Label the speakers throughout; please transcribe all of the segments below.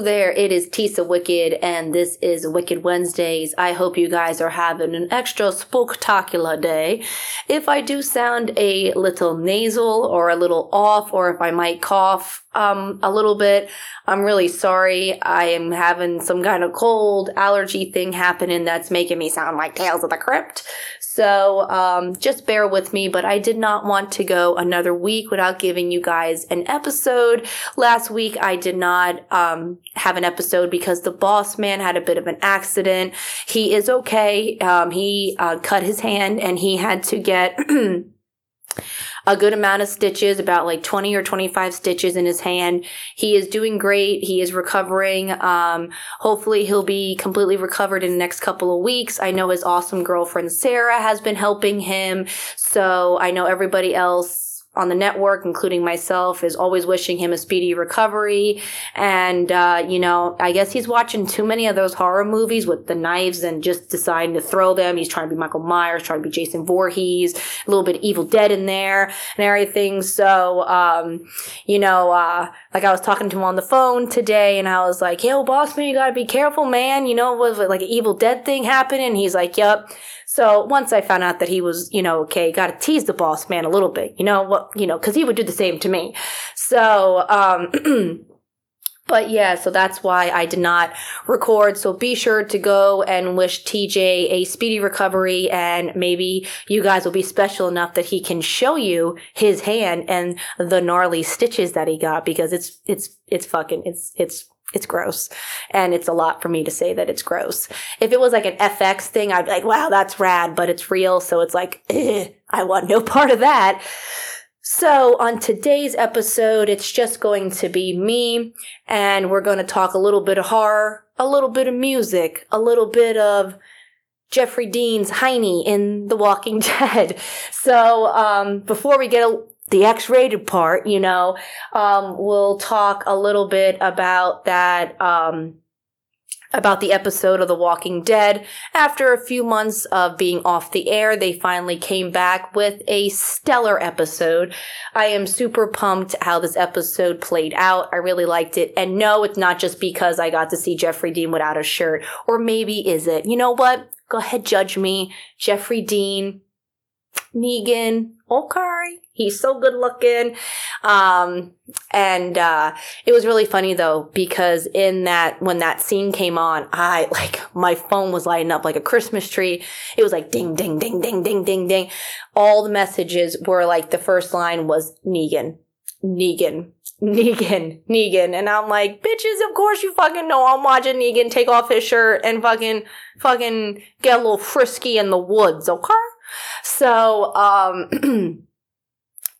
Speaker 1: There. It is Tisa Wicked, and this is Wicked Wednesdays. I hope you guys are having an extra spectacular day. If I do sound a little nasal or a little off, or if I might cough um, a little bit, I'm really sorry. I am having some kind of cold allergy thing happening that's making me sound like Tales of the Crypt. So um, just bear with me, but I did not want to go another week without giving you guys an episode. Last week I did not um, have an episode because the boss man had a bit of an accident. He is okay. Um, he uh, cut his hand and he had to get. a good amount of stitches, about like 20 or 25 stitches in his hand. He is doing great. He is recovering. Um, hopefully he'll be completely recovered in the next couple of weeks. I know his awesome girlfriend Sarah has been helping him. So I know everybody else on the network, including myself, is always wishing him a speedy recovery. And, uh, you know, I guess he's watching too many of those horror movies with the knives and just deciding to throw them. He's trying to be Michael Myers, trying to be Jason Voorhees, a little bit of Evil Dead in there and everything. So, um, you know, uh, like I was talking to him on the phone today and I was like, yo, boss man, you gotta be careful, man. You know, was like an Evil Dead thing happening? He's like, yep. So once I found out that he was, you know, okay, got to tease the boss man a little bit, you know, what, you know, cause he would do the same to me. So, um, But yeah, so that's why I did not record. So be sure to go and wish TJ a speedy recovery and maybe you guys will be special enough that he can show you his hand and the gnarly stitches that he got because it's, it's, it's fucking, it's, it's it's gross. And it's a lot for me to say that it's gross. If it was like an FX thing, I'd be like, wow, that's rad, but it's real. So it's like, I want no part of that. So on today's episode, it's just going to be me and we're going to talk a little bit of horror, a little bit of music, a little bit of Jeffrey Dean's Heine in The Walking Dead. So, um, before we get a, the X-rated part, you know, um, we'll talk a little bit about that, um, about the episode of The Walking Dead. After a few months of being off the air, they finally came back with a stellar episode. I am super pumped how this episode played out. I really liked it. And no, it's not just because I got to see Jeffrey Dean without a shirt. Or maybe is it? You know what? Go ahead, judge me. Jeffrey Dean, Negan, okay. He's so good looking. Um, and, uh, it was really funny though, because in that, when that scene came on, I, like, my phone was lighting up like a Christmas tree. It was like ding, ding, ding, ding, ding, ding, ding. All the messages were like, the first line was Negan, Negan, Negan, Negan. And I'm like, bitches, of course you fucking know I'm watching Negan take off his shirt and fucking, fucking get a little frisky in the woods, okay? So, um,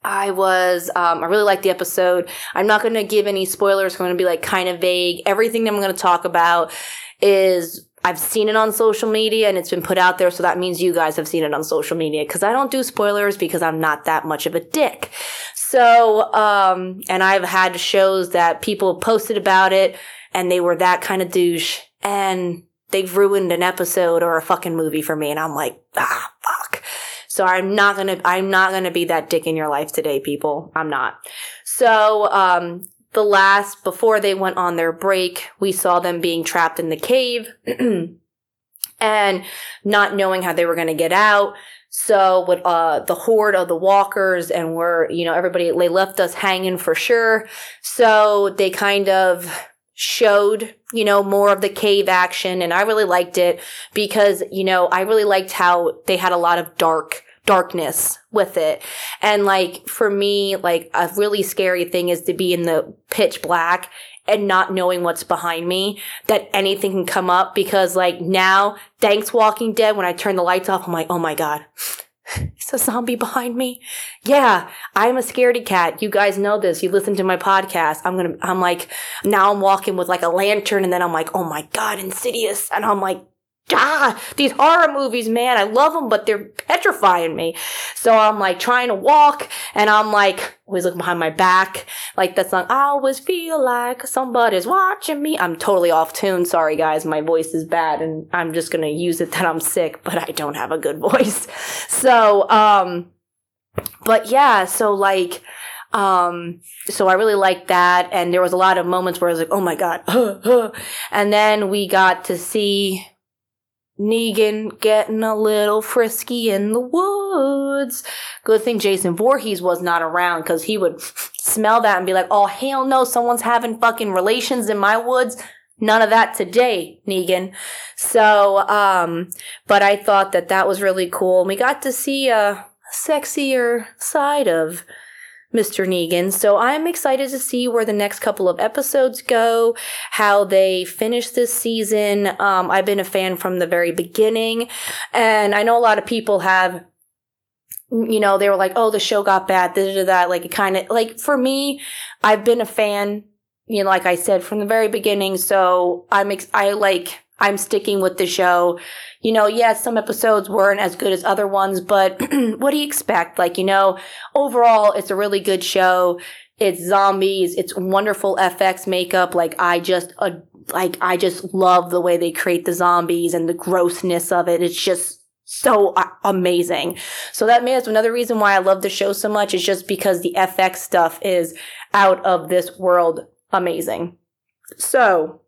Speaker 1: I was, um, I really liked the episode. I'm not going to give any spoilers. I'm going to be like kind of vague. Everything that I'm going to talk about is I've seen it on social media and it's been put out there. So that means you guys have seen it on social media because I don't do spoilers because I'm not that much of a dick. So, um, and I've had shows that people posted about it and they were that kind of douche and they've ruined an episode or a fucking movie for me. And I'm like, ah, fuck. So I'm not gonna, I'm not gonna be that dick in your life today, people. I'm not. So, um, the last, before they went on their break, we saw them being trapped in the cave and not knowing how they were to get out. So with, uh, the horde of the walkers and we're, you know, everybody, they left us hanging for sure. So they kind of showed, you know, more of the cave action and I really liked it because, you know, I really liked how they had a lot of dark darkness with it. And like for me, like a really scary thing is to be in the pitch black and not knowing what's behind me, that anything can come up because like now, thanks Walking Dead, when I turn the lights off, I'm like, oh my God. Is a zombie behind me? Yeah, I'm a scaredy cat. You guys know this. You listen to my podcast. I'm gonna, I'm like, now I'm walking with like a lantern and then I'm like, oh my God, insidious. And I'm like, ah, these horror movies, man, I love them, but they're petrifying me. So I'm like trying to walk and I'm like always looking behind my back. Like that song, I always feel like somebody's watching me. I'm totally off tune. Sorry guys, my voice is bad and I'm just going to use it that I'm sick, but I don't have a good voice. So, um, but yeah, so like, um, so I really liked that. And there was a lot of moments where I was like, oh my God. and then we got to see Negan getting a little frisky in the woods. Good thing Jason Voorhees was not around because he would smell that and be like, oh, hell no, someone's having fucking relations in my woods. None of that today, Negan. So, um, but I thought that that was really cool. We got to see a sexier side of Mr. Negan. So I'm excited to see where the next couple of episodes go, how they finish this season. Um, I've been a fan from the very beginning, and I know a lot of people have. You know, they were like, "Oh, the show got bad." This or that. Like, it kind of like for me, I've been a fan. You know, like I said from the very beginning. So I'm ex- I like I'm sticking with the show. You know, yes, some episodes weren't as good as other ones, but what do you expect? Like, you know, overall, it's a really good show. It's zombies. It's wonderful FX makeup. Like, I just, uh, like, I just love the way they create the zombies and the grossness of it. It's just so uh, amazing. So that may that's another reason why I love the show so much is just because the FX stuff is out of this world amazing. So,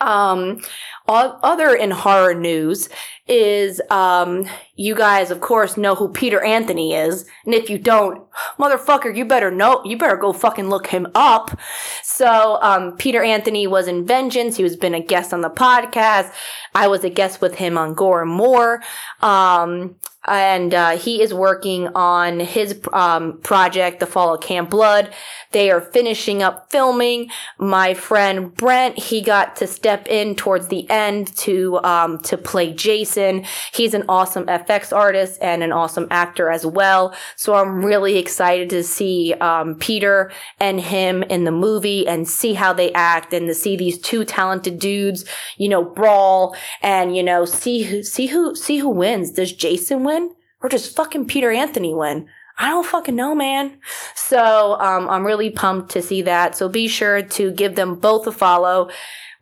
Speaker 1: um, other in horror news is um, you guys, of course, know who Peter Anthony is, and if you don't, motherfucker, you better know. You better go fucking look him up. So, um, Peter Anthony was in Vengeance. He was been a guest on the podcast. I was a guest with him on Gore and More. Um, and uh, he is working on his um, project, The Fall of Camp Blood. They are finishing up filming. My friend Brent, he got to step in towards the end to um, to play Jason. He's an awesome FX artist and an awesome actor as well. So I'm really excited to see um, Peter and him in the movie and see how they act and to see these two talented dudes, you know, brawl and you know see who see who see who wins. Does Jason win? or does fucking Peter Anthony win? I don't fucking know, man. So um, I'm really pumped to see that. So be sure to give them both a follow.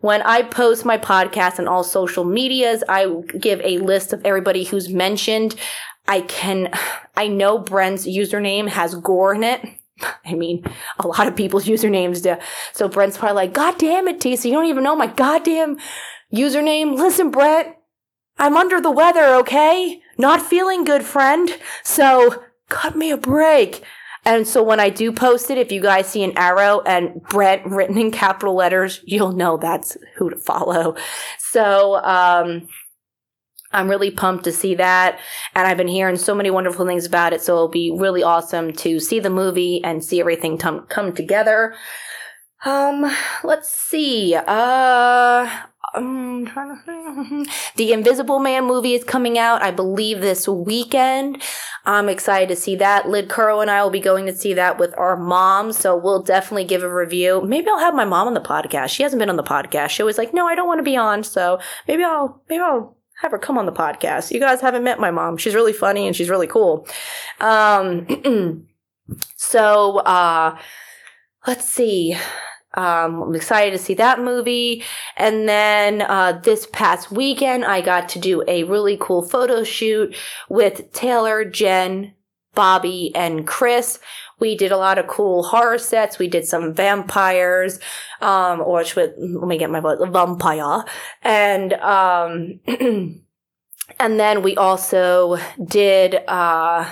Speaker 1: When I post my podcast on all social medias, I give a list of everybody who's mentioned. I can, I know Brent's username has gore in it. I mean, a lot of people's usernames do. So Brent's probably like, God damn it, Tisa, you don't even know my goddamn username. Listen, Brent, I'm under the weather, okay? Not feeling good, friend. So cut me a break. And so when I do post it, if you guys see an arrow and Brent written in capital letters, you'll know that's who to follow. So, um, I'm really pumped to see that. And I've been hearing so many wonderful things about it. So it'll be really awesome to see the movie and see everything t- come together. Um, let's see. Uh, I'm trying to think. The Invisible Man movie is coming out, I believe, this weekend. I'm excited to see that. Lid Curl and I will be going to see that with our mom, so we'll definitely give a review. Maybe I'll have my mom on the podcast. She hasn't been on the podcast. She was like, "No, I don't want to be on." So maybe I'll maybe I'll have her come on the podcast. You guys haven't met my mom. She's really funny and she's really cool. Um, so uh, let's see. Um, I'm excited to see that movie. And then uh, this past weekend, I got to do a really cool photo shoot with Taylor, Jen, Bobby, and Chris. We did a lot of cool horror sets. We did some vampires, um, or let me get my voice, vampire. And, um, and then we also did, uh,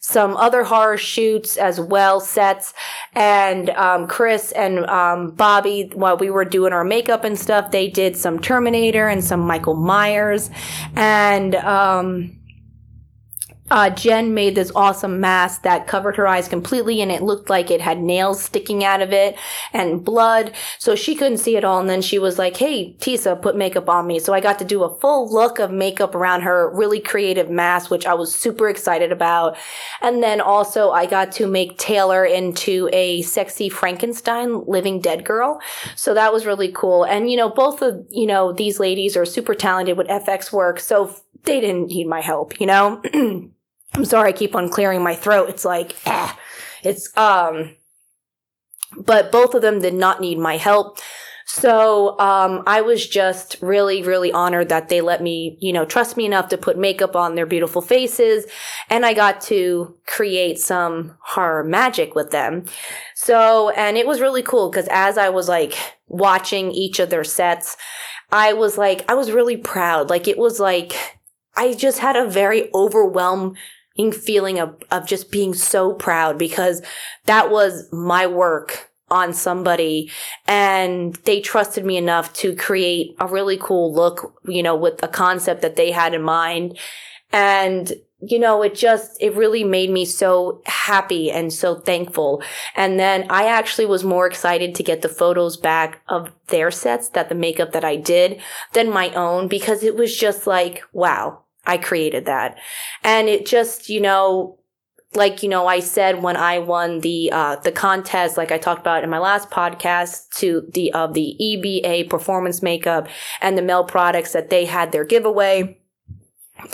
Speaker 1: some other horror shoots as well, sets. And um, Chris and um, Bobby, while we were doing our makeup and stuff, they did some Terminator and some Michael Myers. And um, uh, Jen made this awesome mask that covered her eyes completely and it looked like it had nails sticking out of it and blood. So she couldn't see it all. And then she was like, Hey, Tisa, put makeup on me. So I got to do a full look of makeup around her really creative mask, which I was super excited about. And then also I got to make Taylor into a sexy Frankenstein living dead girl. So that was really cool. And, you know, both of, you know, these ladies are super talented with FX work. So they didn't need my help, you know? I'm sorry, I keep on clearing my throat. It's like, eh. It's, um, but both of them did not need my help. So, um, I was just really, really honored that they let me, you know, trust me enough to put makeup on their beautiful faces. And I got to create some horror magic with them. So, and it was really cool because as I was like watching each of their sets, I was like, I was really proud. Like, it was like, I just had a very overwhelming feeling of, of just being so proud because that was my work on somebody and they trusted me enough to create a really cool look, you know, with a concept that they had in mind. And, you know, it just, it really made me so happy and so thankful. And then I actually was more excited to get the photos back of their sets that the makeup that I did than my own because it was just like, wow, I created that. And it just, you know, like, you know, I said when I won the, uh, the contest, like I talked about in my last podcast to the, of the EBA performance makeup and the Mel products that they had their giveaway.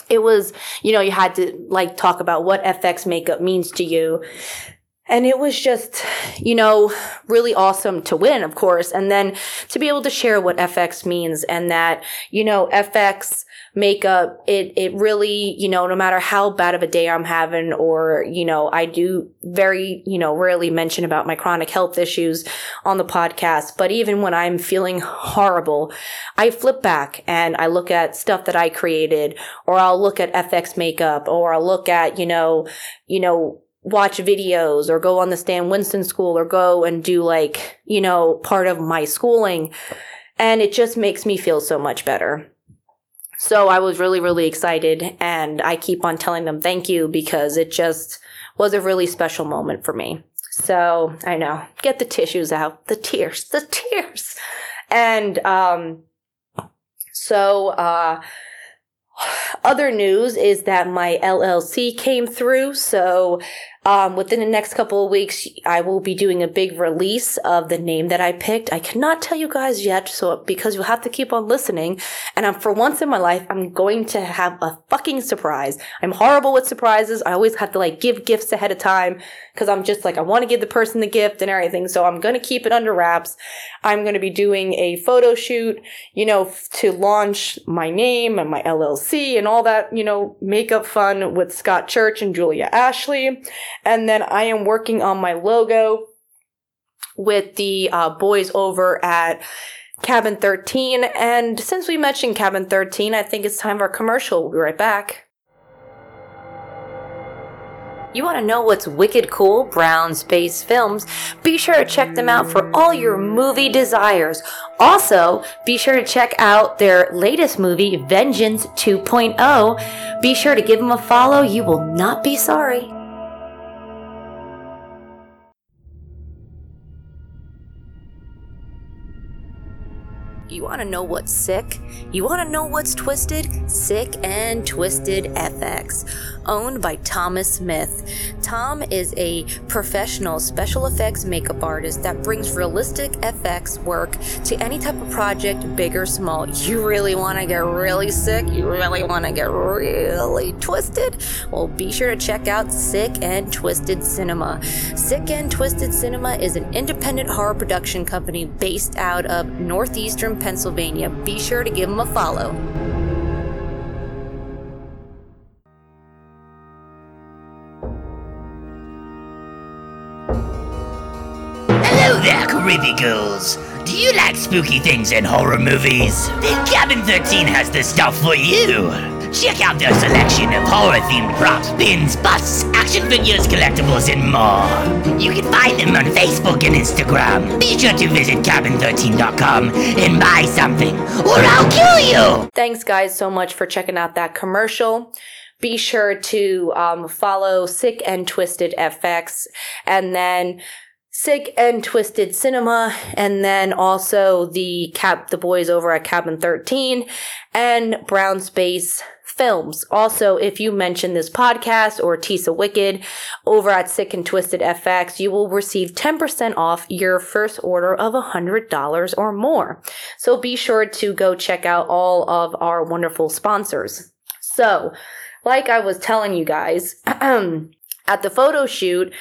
Speaker 1: It was, you know, you had to like talk about what FX makeup means to you. And it was just, you know, really awesome to win, of course. And then to be able to share what FX means and that, you know, FX makeup, it, it really, you know, no matter how bad of a day I'm having or, you know, I do very, you know, rarely mention about my chronic health issues on the podcast. But even when I'm feeling horrible, I flip back and I look at stuff that I created or I'll look at FX makeup or I'll look at, you know, you know, watch videos or go on the Stan Winston school or go and do like, you know, part of my schooling. And it just makes me feel so much better. So I was really, really excited and I keep on telling them thank you because it just was a really special moment for me. So I know, get the tissues out, the tears, the tears. And, um, so, uh, other news is that my LLC came through. So, um, within the next couple of weeks, I will be doing a big release of the name that I picked. I cannot tell you guys yet, so because you'll have to keep on listening. And I'm, for once in my life, I'm going to have a fucking surprise. I'm horrible with surprises. I always have to like give gifts ahead of time because I'm just like I want to give the person the gift and everything. So I'm going to keep it under wraps. I'm going to be doing a photo shoot, you know, f- to launch my name and my LLC and all that, you know, makeup fun with Scott Church and Julia Ashley. And then I am working on my logo with the uh, boys over at Cabin 13. And since we mentioned Cabin 13, I think it's time for a commercial. We'll be right back. You want to know what's wicked cool? Brown Space Films. Be sure to check them out for all your movie desires. Also, be sure to check out their latest movie, Vengeance 2.0. Be sure to give them a follow. You will not be sorry. You want to know what's sick? You want to know what's twisted? Sick and Twisted FX, owned by Thomas Smith. Tom is a professional special effects makeup artist that brings realistic FX work to any type of project, big or small. You really want to get really sick? You really want to get really twisted? Well, be sure to check out Sick and Twisted Cinema. Sick and Twisted Cinema is an independent horror production company based out of northeastern Pennsylvania. Be sure to give them a follow.
Speaker 2: Hello there, creepy ghouls. Do you like spooky things and horror movies? Then Cabin 13 has the stuff for you. Check out their selection of horror-themed props, pins, busts, action figures, collectibles, and more. You can find them on Facebook and Instagram. Be sure to visit cabin13.com and buy something, or I'll kill you!
Speaker 1: Thanks, guys, so much for checking out that commercial. be sure to um, follow Sick and Twisted FX and then Sick and Twisted Cinema, and then also the cap the boys over at Cabin 13 and Brown Space Films. Also, if you mention this podcast or Tisa Wicked over at Sick and Twisted FX, you will receive 10% off your first order of $100 or more. So be sure to go check out all of our wonderful sponsors. So, like I was telling you guys, at the photo shoot,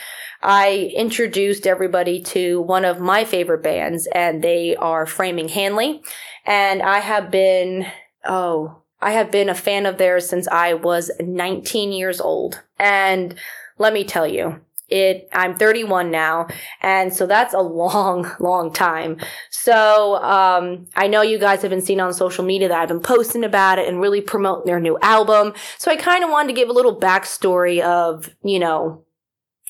Speaker 1: I introduced everybody to one of my favorite bands, and they are Framing Hanley. And I have been, oh, I have been a fan of theirs since I was 19 years old. And let me tell you, it i'm 31 now and so that's a long long time so um, i know you guys have been seeing on social media that i've been posting about it and really promoting their new album so i kind of wanted to give a little backstory of you know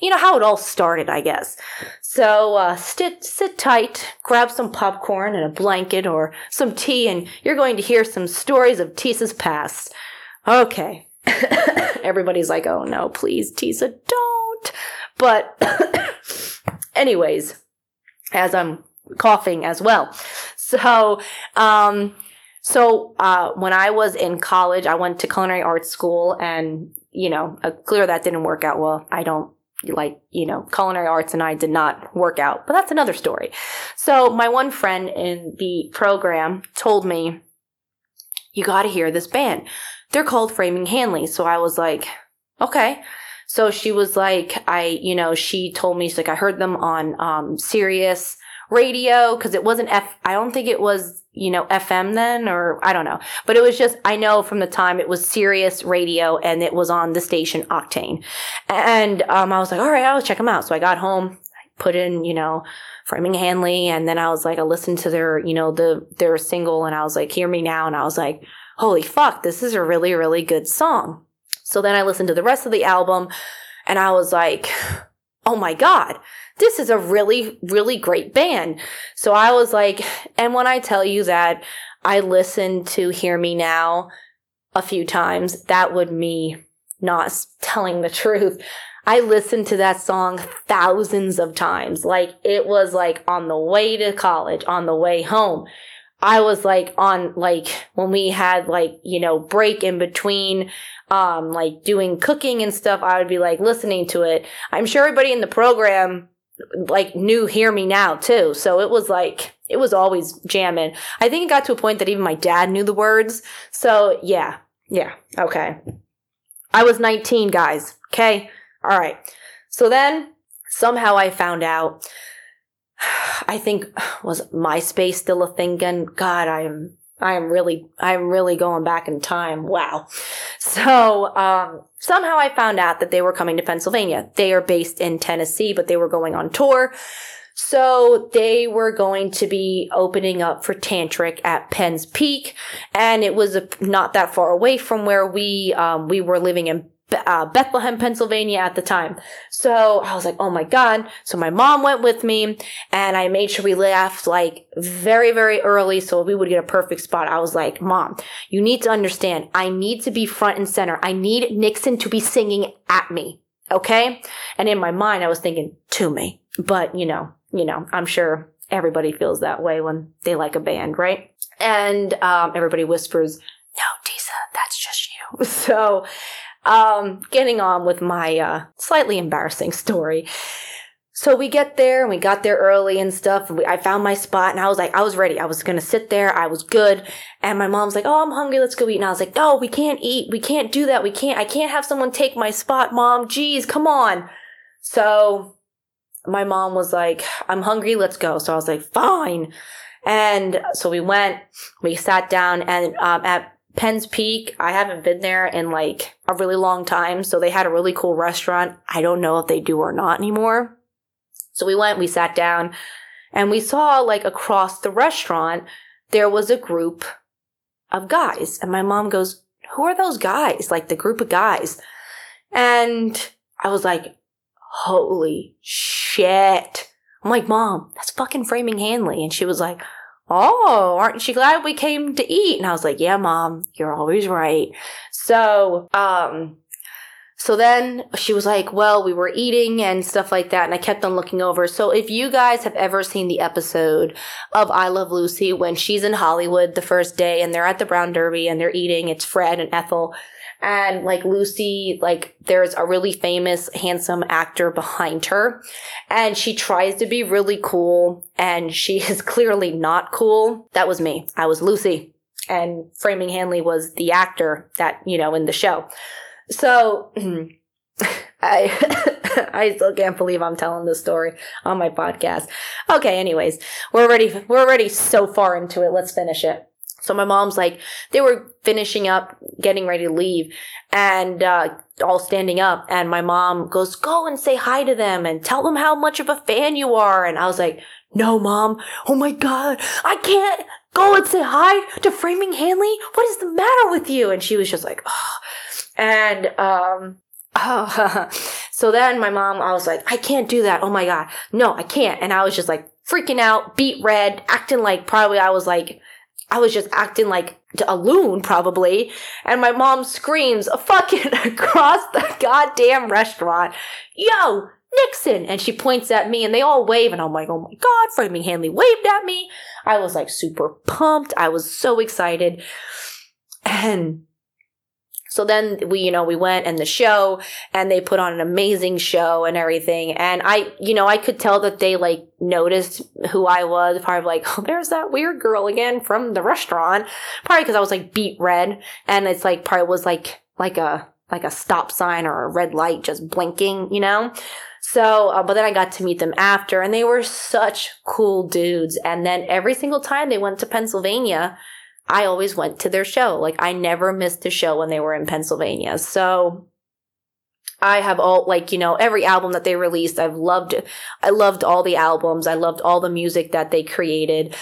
Speaker 1: you know how it all started i guess so uh, sit sit tight grab some popcorn and a blanket or some tea and you're going to hear some stories of tisa's past okay everybody's like oh no please tisa don't but, anyways, as I'm coughing as well. So, um, so uh, when I was in college, I went to culinary arts school, and you know, uh, clear that didn't work out well. I don't like you know culinary arts, and I did not work out, but that's another story. So my one friend in the program told me, "You got to hear this band. They're called Framing Hanley." So I was like, "Okay." So she was like, I, you know, she told me, she's like, I heard them on, um, Sirius radio because it wasn't F, I don't think it was, you know, FM then or I don't know, but it was just, I know from the time it was Sirius radio and it was on the station Octane. And, um, I was like, all right, I'll check them out. So I got home, I put in, you know, Framing Hanley. And then I was like, I listened to their, you know, the, their single and I was like, hear me now. And I was like, holy fuck, this is a really, really good song. So then I listened to the rest of the album and I was like, oh my God, this is a really, really great band. So I was like, and when I tell you that I listened to Hear Me Now a few times, that would me not telling the truth. I listened to that song thousands of times. Like it was like on the way to college, on the way home. I was like on like when we had like, you know, break in between um like doing cooking and stuff, I would be like listening to it. I'm sure everybody in the program like knew hear me now too. So it was like it was always jamming. I think it got to a point that even my dad knew the words. So yeah. Yeah. Okay. I was 19 guys. Okay. All right. So then somehow I found out I think was MySpace still a thing again? God, I am I am really I'm really going back in time. Wow. So um, somehow I found out that they were coming to Pennsylvania. They are based in Tennessee, but they were going on tour. So they were going to be opening up for Tantric at Penn's Peak, and it was not that far away from where we um, we were living in uh, Bethlehem, Pennsylvania at the time. So I was like, oh my God. So my mom went with me and I made sure we left like very, very early so we would get a perfect spot. I was like, mom, you need to understand. I need to be front and center. I need Nixon to be singing at me. Okay. And in my mind, I was thinking to me, but you know, you know, I'm sure everybody feels that way when they like a band, right? And, um, everybody whispers, no, Tisa, that's just you. So, um, getting on with my uh, slightly embarrassing story. So we get there and we got there early and stuff. And we, I found my spot and I was like, I was ready. I was going to sit there. I was good. And my mom's like, Oh, I'm hungry. Let's go eat. And I was like, No, we can't eat. We can't do that. We can't, I can't have someone take my spot, mom. Jeez, come on. So my mom was like, I'm hungry. Let's go. So I was like, fine. And so we went, we sat down and um, at Penn's Peak, I haven't been there in like a really long time. So they had a really cool restaurant. I don't know if they do or not anymore. So we went, we sat down, and we saw like across the restaurant, there was a group of guys. And my mom goes, Who are those guys? Like the group of guys. And I was like, Holy shit. I'm like, Mom, that's fucking Framing Hanley. And she was like, Oh, aren't you glad we came to eat? And I was like, Yeah, mom, you're always right. So, um, So then she was like, well, we were eating and stuff like that. And I kept on looking over. So if you guys have ever seen the episode of I Love Lucy when she's in Hollywood the first day and they're at the Brown Derby and they're eating, it's Fred and Ethel. And like Lucy, like there's a really famous, handsome actor behind her. And she tries to be really cool and she is clearly not cool. That was me. I was Lucy. And Framing Hanley was the actor that, you know, in the show. So I I still can't believe I'm telling this story on my podcast. Okay, anyways, we're already we're already so far into it. Let's finish it. So my mom's like, they were finishing up, getting ready to leave, and uh, all standing up. And my mom goes, "Go and say hi to them and tell them how much of a fan you are." And I was like, "No, mom. Oh my god, I can't go and say hi to Framing Hanley. What is the matter with you?" And she was just like, "Oh." And um, oh, so then my mom, I was like, I can't do that. Oh my God. No, I can't. And I was just like freaking out, beat red, acting like probably I was like, I was just acting like a loon probably. And my mom screams fucking across the goddamn restaurant, yo, Nixon. And she points at me and they all wave. And I'm like, oh my God, Framing Hanley waved at me. I was like super pumped. I was so excited. And so then we, you know, we went and the show and they put on an amazing show and everything. And I, you know, I could tell that they like noticed who I was. Probably like, oh, there's that weird girl again from the restaurant. Probably because I was like beat red and it's like probably was like, like a, like a stop sign or a red light just blinking, you know? So, uh, but then I got to meet them after and they were such cool dudes. And then every single time they went to Pennsylvania, I always went to their show. Like I never missed a show when they were in Pennsylvania. So I have all like, you know, every album that they released, I've loved I loved all the albums. I loved all the music that they created.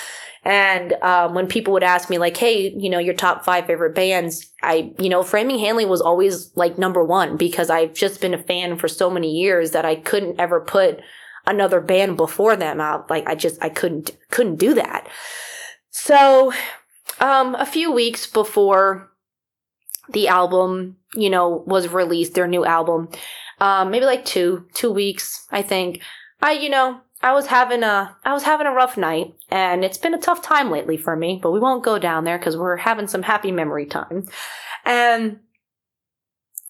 Speaker 1: And um, when people would ask me like, "Hey, you know, your top five favorite bands," I, you know, Framing Hanley was always like number one because I've just been a fan for so many years that I couldn't ever put another band before them out. Like I just I couldn't couldn't do that. So um, a few weeks before the album, you know, was released, their new album, um, maybe like two, two weeks, I think. I, you know, I was having a, I was having a rough night and it's been a tough time lately for me, but we won't go down there because we're having some happy memory time. And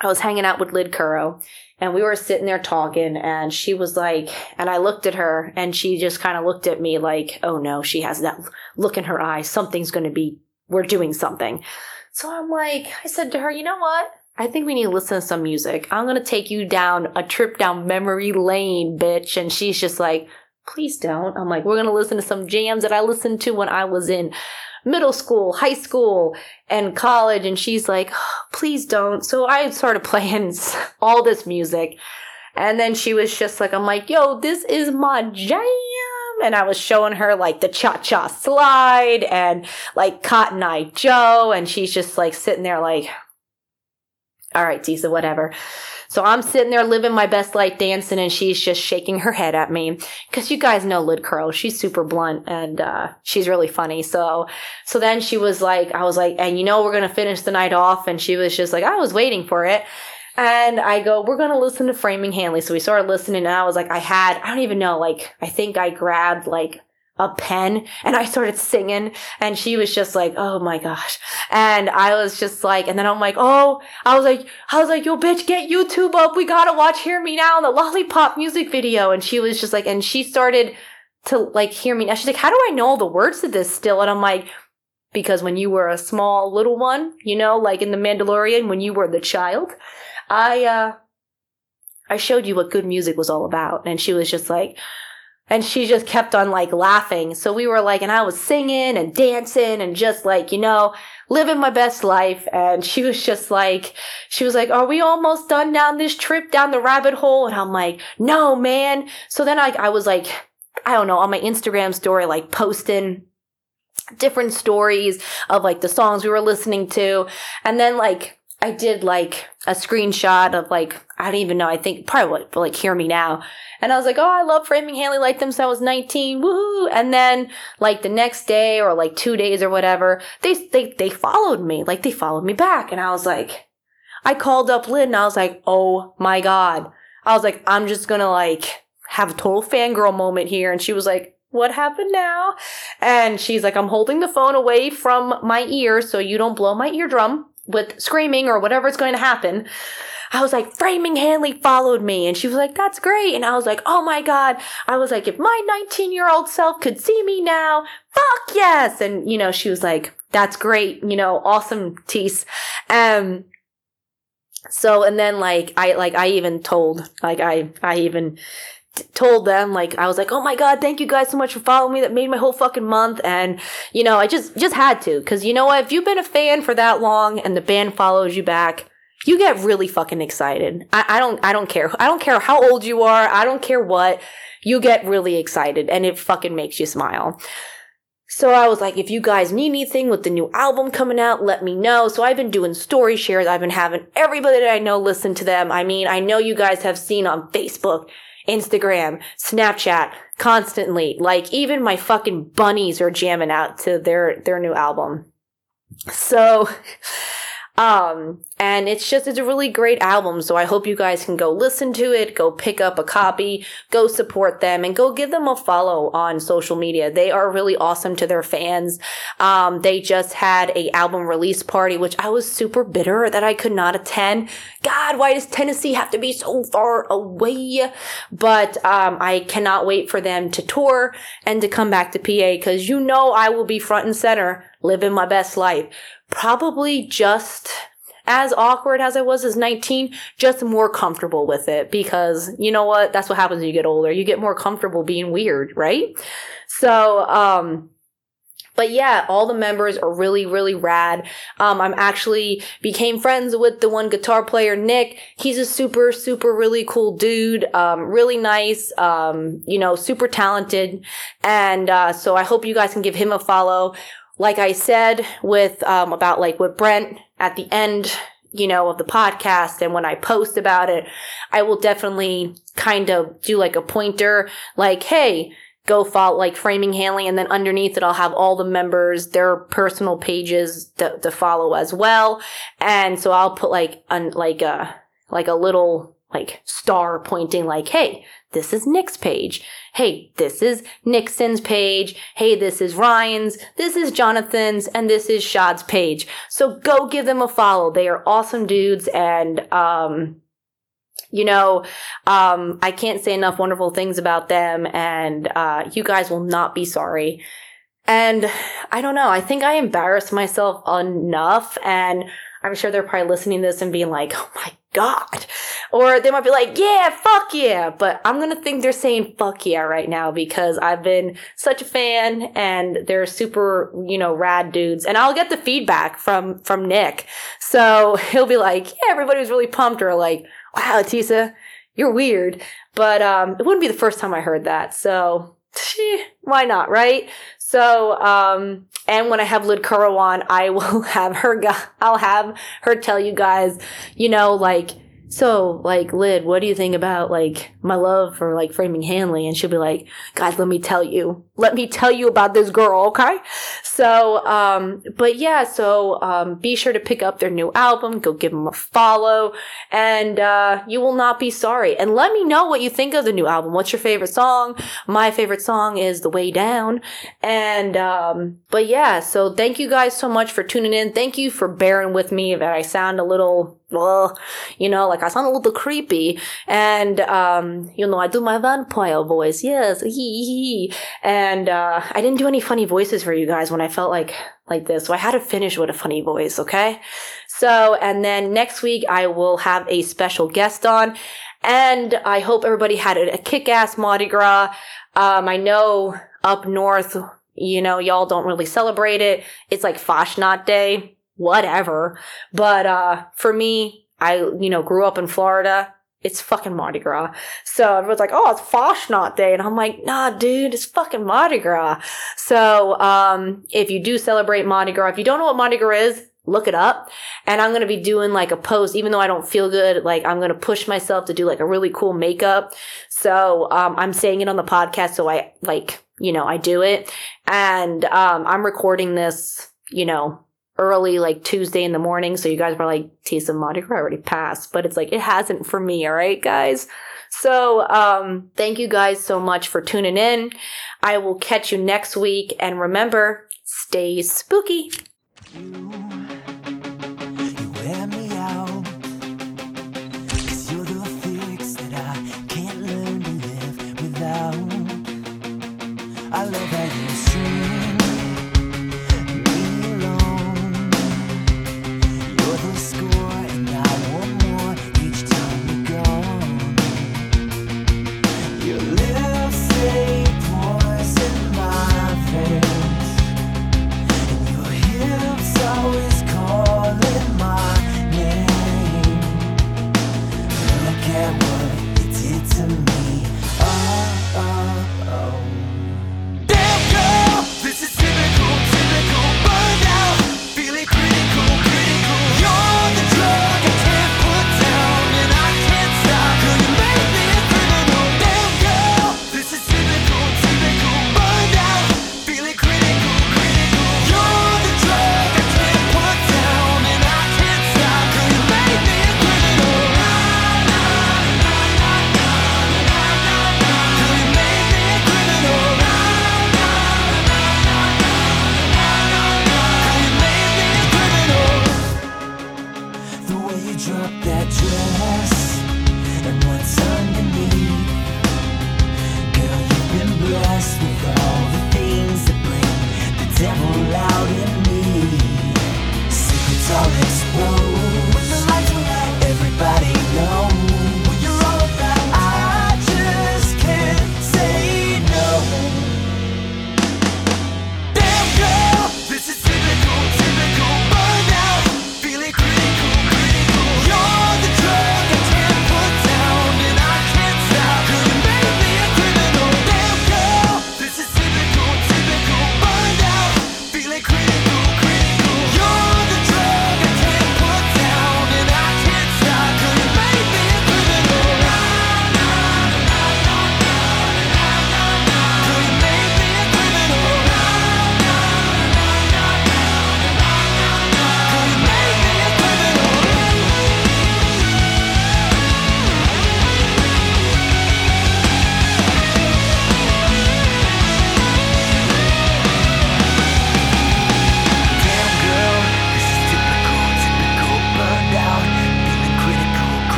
Speaker 1: I was hanging out with Lid Curro and we were sitting there talking and she was like and i looked at her and she just kind of looked at me like oh no she has that look in her eyes. Something's going to be we're doing something. So i'm like i said to her you know what? I think we need to listen to some music. I'm going to take you down a trip down memory lane bitch. And she's just like please don't. I'm like we're going to listen to some jams that i listened to when i was in middle school, high school, and college. And she's like, oh, please don't. So I started playing all this music. And then she was just like, I'm like, yo, this is my jam. And I was showing her like the cha cha slide and like Cotton Eye Joe. And she's just like sitting there like, all right, Tisa, whatever. So I'm sitting there living my best life dancing and she's just shaking her head at me. Cause you guys know Lid Curl. She's super blunt and, uh, she's really funny. So, so then she was like, I was like, and you know, we're going to finish the night off. And she was just like, I was waiting for it. And I go, we're going to listen to Framing Hanley. So we started listening and I was like, I had, I don't even know, like, I think I grabbed like a pen and I started singing and she was just like, oh my gosh. And I was just like, and then I'm like, oh, I was like, I was like, yo bitch, get YouTube up. We gotta watch Hear Me Now, the Lollipop music video. And she was just like, and she started to like hear me now. She's like, how do I know all the words to this still? And I'm like, because when you were a small little one, you know, like in the Mandalorian, when you were the child, I, uh, I showed you what good music was all about. And she was just like, and she just kept on like laughing. So we were like, and I was singing and dancing and just like, you know, living my best life. And she was just like, she was like, are we almost done down this trip down the rabbit hole? And I'm like, no, man. So then I, I was like, I don't know, on my Instagram story, like posting different stories of like the songs we were listening to. And then like, I did like a screenshot of like, I don't even know, I think probably what, like, hear me now. And I was like, oh, I love Framing Hanley like them since I was 19. Woo! And then like the next day or like two days or whatever, they, they, they followed me. Like they followed me back. And I was like, I called up Lynn and I was like, oh my God. I was like, I'm just gonna like have a total fangirl moment here. And she was like, what happened now? And she's like, I'm holding the phone away from my ear so you don't blow my eardrum with screaming or whatever's going to happen. I was like, Framing Hanley followed me. And she was like, that's great. And I was like, oh my God. I was like, if my 19 year old self could see me now, fuck yes. And, you know, she was like, that's great. You know, awesome, Tease. Um, so, and then like, I, like, I even told, like, I, I even, told them like I was like, "Oh my god, thank you guys so much for following me. That made my whole fucking month." And you know, I just just had to cuz you know what? If you've been a fan for that long and the band follows you back, you get really fucking excited. I, I don't I don't care. I don't care how old you are. I don't care what. You get really excited and it fucking makes you smile. So I was like, if you guys need anything with the new album coming out, let me know. So I've been doing story shares. I've been having everybody that I know listen to them. I mean, I know you guys have seen on Facebook Instagram, Snapchat, constantly. Like even my fucking bunnies are jamming out to their their new album. So um, and it's just, it's a really great album. So I hope you guys can go listen to it, go pick up a copy, go support them and go give them a follow on social media. They are really awesome to their fans. Um, they just had a album release party, which I was super bitter that I could not attend. God, why does Tennessee have to be so far away? But, um, I cannot wait for them to tour and to come back to PA because you know I will be front and center living my best life probably just as awkward as I was as 19, just more comfortable with it because you know what? That's what happens when you get older. You get more comfortable being weird, right? So, um, but yeah, all the members are really, really rad. Um, I'm actually became friends with the one guitar player, Nick. He's a super, super, really cool dude. Um, really nice. Um, you know, super talented. And, uh, so I hope you guys can give him a follow like I said with um, about like with Brent at the end, you know, of the podcast, and when I post about it, I will definitely kind of do like a pointer, like, hey, go follow like framing Hanley and then underneath it i'll have all the members their personal pages to, to follow as well. And so i'll put like like a like a little like star pointing like hey this is nick's page hey, this is Nixon's page. Hey, this is Ryan's. This is Jonathan's. And this is Shad's page. So go give them a follow. They are awesome dudes. And, um, you know, um, I can't say enough wonderful things about them. And, uh, you guys will not be sorry. And I don't know. I think I embarrassed myself enough. And I'm sure they're probably listening to this and being like, oh my God. Or they might be like, yeah, fuck yeah. But I'm going to think they're saying fuck yeah right now because I've been such a fan and they're super, you know, rad dudes. And I'll get the feedback from, from Nick. So he'll be like, yeah, everybody was really pumped or like, wow, Tisa, you're weird. But, um, it wouldn't be the first time I heard that. So why not, right? So, um, and when I have Lid on, I will have her, I'll have her tell you guys, you know, like, so like lid what do you think about like my love for like framing hanley? And she'll be like guys let me tell you. Let me tell you about this girl okay? So um but yeah so um be sure to pick up their new album. Go give them a follow. And uh you will not be sorry. And let me know what you think of the new album. What's your favorite song? My favorite song is the way down. And um but yeah so thank you guys so much for tuning in. Thank you for bearing with me that i sound a little well, you know, like I sound a little creepy. And, um, you know, I do my vampire voice. Yes. And, uh, I didn't do any funny voices for you guys when I felt like, like this. So I had to finish with a funny voice. Okay. So, and then next week I will have a special guest on. And I hope everybody had a, kick-ass Mardi Gras. Um, I know up north, you know, y'all don't really celebrate it. It's like Fasnacht Day whatever. But uh, for me, I you know grew up in Florida. It's fucking Mardi Gras. So everyone's like, "Oh, it's Fasnacht Day," and I'm like, "Nah, dude, it's fucking Mardi Gras." So um, if you do celebrate Mardi Gras, if you don't know what Mardi Gras is, look it up. And I'm going to be doing like a post, even though I don't feel good, like I'm going to push myself to do like a really cool makeup. So, um, I'm saying it on the podcast. So I like, you know, I do it and, um, I'm recording this, you know, early, like Tuesday in the morning. So you guys were like, Tisa Mardi Gras already passed, but it's like it hasn't for me. All right, guys. So um, thank you guys so much for tuning in. I will catch you next week, and remember, stay spooky.